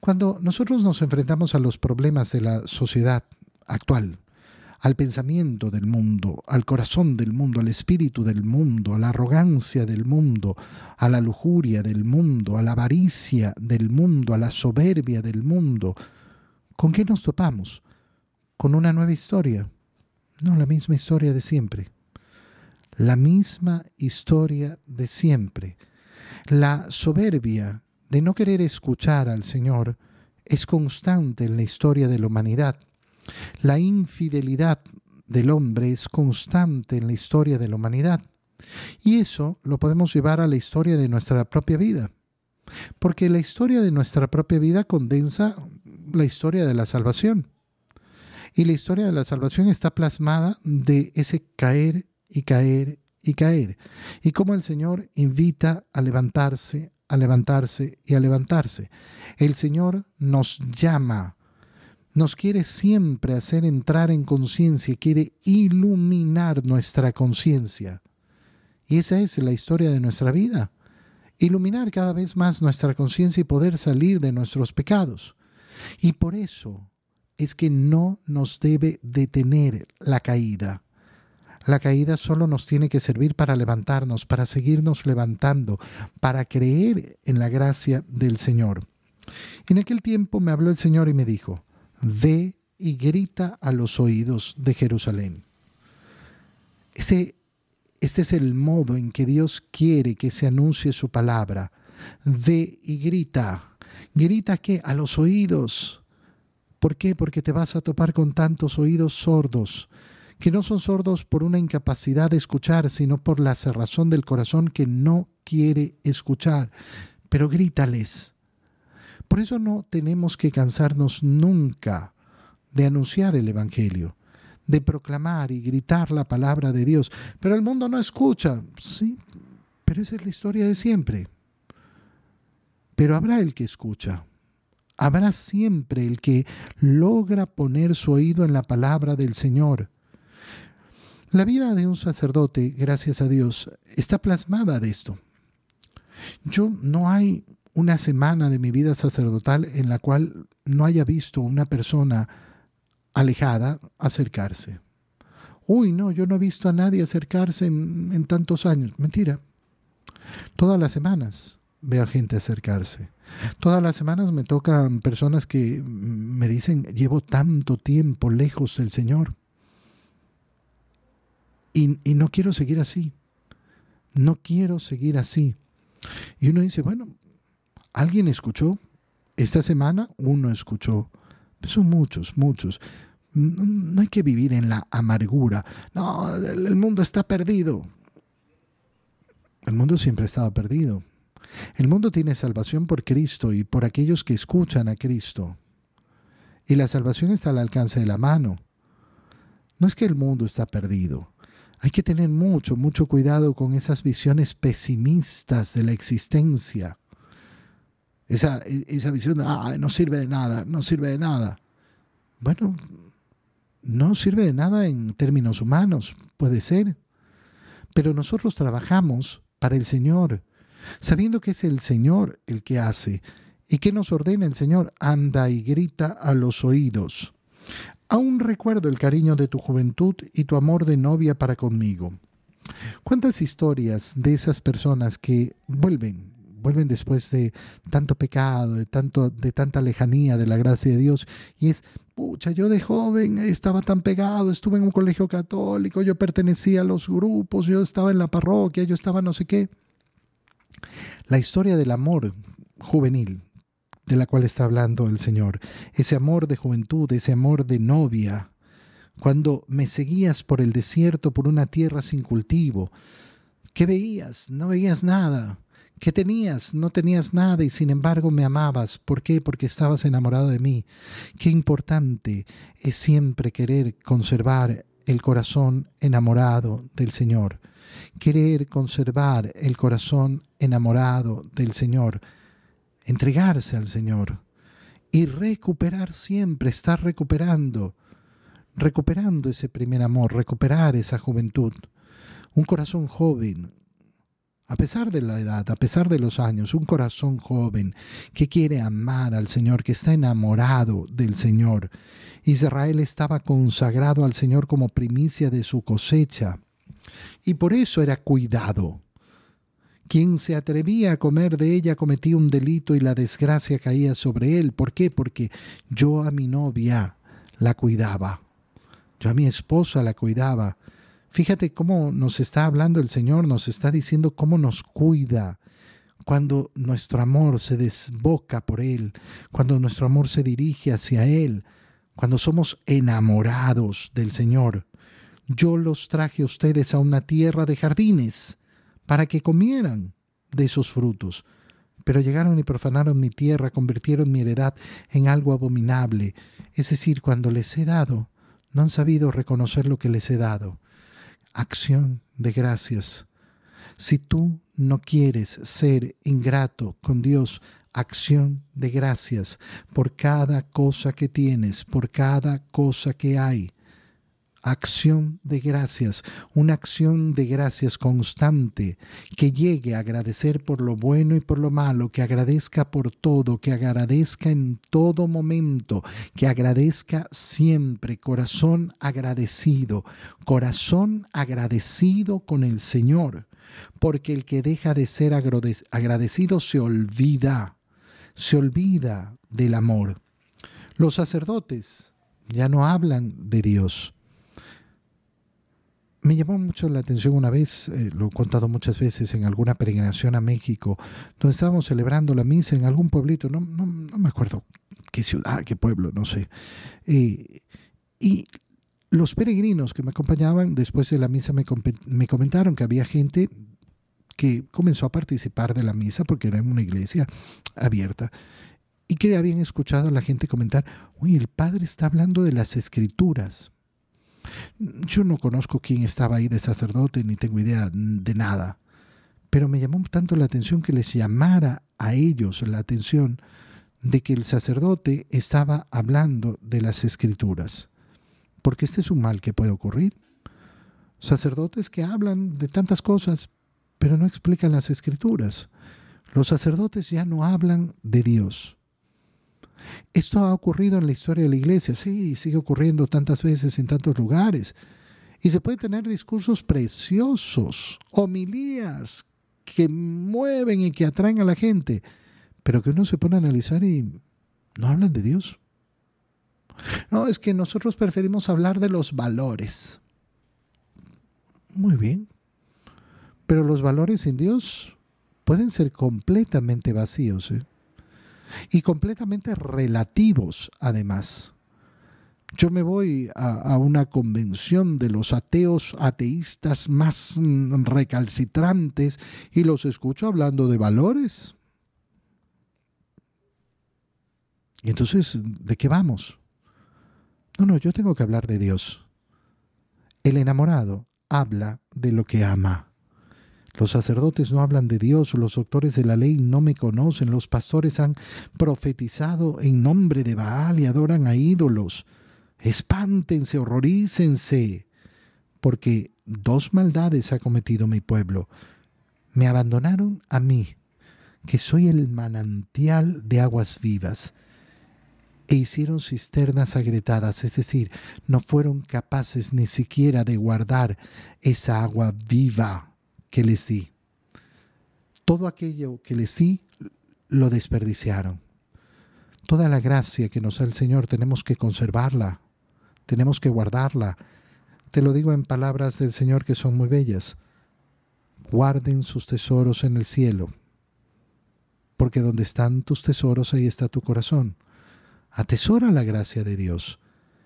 Cuando nosotros nos enfrentamos a los problemas de la sociedad actual, al pensamiento del mundo, al corazón del mundo, al espíritu del mundo, a la arrogancia del mundo, a la lujuria del mundo, a la avaricia del mundo, a la soberbia del mundo, ¿con qué nos topamos? ¿Con una nueva historia? No, la misma historia de siempre. La misma historia de siempre. La soberbia de no querer escuchar al Señor es constante en la historia de la humanidad. La infidelidad del hombre es constante en la historia de la humanidad. Y eso lo podemos llevar a la historia de nuestra propia vida. Porque la historia de nuestra propia vida condensa la historia de la salvación. Y la historia de la salvación está plasmada de ese caer y caer y caer. Y cómo el Señor invita a levantarse, a levantarse y a levantarse. El Señor nos llama, nos quiere siempre hacer entrar en conciencia, quiere iluminar nuestra conciencia. Y esa es la historia de nuestra vida. Iluminar cada vez más nuestra conciencia y poder salir de nuestros pecados. Y por eso es que no nos debe detener la caída. La caída solo nos tiene que servir para levantarnos, para seguirnos levantando, para creer en la gracia del Señor. En aquel tiempo me habló el Señor y me dijo, ve y grita a los oídos de Jerusalén. Este, es el modo en que Dios quiere que se anuncie su palabra. Ve y grita. Grita que a los oídos ¿Por qué? Porque te vas a topar con tantos oídos sordos, que no son sordos por una incapacidad de escuchar, sino por la cerrazón del corazón que no quiere escuchar. Pero grítales. Por eso no tenemos que cansarnos nunca de anunciar el Evangelio, de proclamar y gritar la palabra de Dios. Pero el mundo no escucha. Sí, pero esa es la historia de siempre. Pero habrá el que escucha habrá siempre el que logra poner su oído en la palabra del Señor. La vida de un sacerdote, gracias a Dios, está plasmada de esto. Yo no hay una semana de mi vida sacerdotal en la cual no haya visto una persona alejada acercarse. Uy, no, yo no he visto a nadie acercarse en, en tantos años. Mentira. Todas las semanas veo gente acercarse. Todas las semanas me tocan personas que me dicen, llevo tanto tiempo lejos del Señor. Y, no quiero seguir así. No quiero seguir así. Y uno dice, bueno, ¿alguien escuchó? Esta semana uno escuchó. son muchos, muchos. No hay que vivir en la amargura. No, el mundo está perdido. El mundo siempre ha estado perdido. El mundo tiene salvación por Cristo y por aquellos que escuchan a Cristo. Y la salvación está al alcance de la mano. No es que el mundo está perdido. Hay que tener mucho, mucho cuidado con esas visiones pesimistas de la existencia. Esa, esa visión, ah, no sirve de nada, no sirve de nada. Bueno, no sirve de nada en términos humanos, puede ser. Pero nosotros trabajamos para el Señor sabiendo que es el Señor el que hace. ¿Y que nos ordena el Señor? Anda y grita a los oídos. Aún recuerdo el cariño de tu juventud y tu amor de novia para conmigo. ¿Cuántas historias de esas personas que vuelven, vuelven después de tanto pecado, de, tanto, de tanta lejanía de la gracia de Dios? Y es, pucha, yo de joven estaba tan pegado, estuve en un colegio católico, yo pertenecía a los grupos, yo estaba en la parroquia, yo estaba no sé qué. La historia del amor juvenil de la cual está hablando el Señor, ese amor de juventud, ese amor de novia, cuando me seguías por el desierto, por una tierra sin cultivo, ¿qué veías? No veías nada. ¿Qué tenías? No tenías nada y sin embargo me amabas. ¿Por qué? Porque estabas enamorado de mí. Qué importante es siempre querer conservar el corazón enamorado del Señor querer conservar el corazón enamorado del Señor, entregarse al Señor y recuperar siempre, estar recuperando, recuperando ese primer amor, recuperar esa juventud, un corazón joven. a pesar de la edad, a pesar de los años, un corazón joven que quiere amar al Señor, que está enamorado del Señor. Israel estaba consagrado al Señor como primicia de su cosecha y por eso era cuidado. Quien se atrevía a comer de ella cometía un delito y la desgracia caía sobre él. ¿Por qué? Porque yo a mi novia la cuidaba. Yo a mi esposa la cuidaba. Fíjate cómo nos está hablando el Señor, nos está diciendo cómo nos cuida cuando nuestro amor se desboca por Él, cuando nuestro amor se dirige hacia Él, cuando somos enamorados del Señor. Yo los traje a ustedes a una tierra de jardines para que comieran de esos frutos. Pero llegaron y profanaron mi tierra, convirtieron mi heredad en algo abominable. Es decir, cuando les he dado, no han sabido reconocer lo que les he dado acción de gracias. Si tú no quieres ser ingrato con Dios, acción de gracias por cada cosa que tienes, por cada cosa que hay acción de gracias, una acción de gracias constante, que llegue a agradecer por lo bueno y por lo malo, que agradezca por todo, que agradezca en todo momento, que agradezca siempre, corazón agradecido, corazón agradecido con el Señor, porque el que deja de ser agradecido se olvida, se olvida del amor. Los sacerdotes ya no hablan de Dios me llamó mucho la atención una vez, eh, lo he contado muchas veces en alguna peregrinación a México, donde estábamos celebrando la misa en algún pueblito, no, no, me acuerdo qué ciudad, qué pueblo, no sé. Eh, y los peregrinos que me acompañaban después de la misa me, me comentaron que había gente que comenzó a participar de la misa porque era en una iglesia abierta y que habían escuchado a la gente comentar, uy, el padre está hablando de las escrituras. Yo no conozco quién estaba ahí de sacerdote, ni tengo idea de nada, pero me llamó tanto la atención que les llamara a ellos la atención de que el sacerdote estaba hablando de las escrituras, porque este es un mal que puede ocurrir. Sacerdotes que hablan de tantas cosas, pero no explican las escrituras. Los sacerdotes ya no hablan de Dios. Esto ha ocurrido en la historia de la iglesia, sí, sigue ocurriendo tantas veces en tantos lugares. Y se puede tener discursos preciosos, homilías que mueven y que atraen a la gente, pero que uno se pone a analizar y no hablan de Dios. No, es que nosotros preferimos hablar de los valores. Muy bien. Pero los valores en Dios pueden ser completamente vacíos. ¿eh? Y completamente relativos además. Yo me voy a, una convención de los ateos ateístas más recalcitrantes y los escucho hablando de valores. Y entonces, ¿de qué vamos? No, no, yo tengo que hablar de Dios. El enamorado habla de lo que ama. Los sacerdotes no hablan de Dios, los doctores de la ley no me conocen, los pastores han profetizado en nombre de Baal y adoran a ídolos. Espántense, horrorícense, porque dos maldades ha cometido mi pueblo. Me abandonaron a mí, que soy el manantial de aguas vivas, e hicieron cisternas agrietadas, es decir, no fueron capaces ni siquiera de guardar esa agua viva que les di. Todo aquello que les di lo desperdiciaron. Toda la gracia que nos da el Señor tenemos que conservarla, tenemos que guardarla. Te lo digo en palabras del Señor que son muy bellas. Guarden sus tesoros en el cielo, porque donde están tus tesoros ahí está tu corazón. Atesora la gracia de Dios.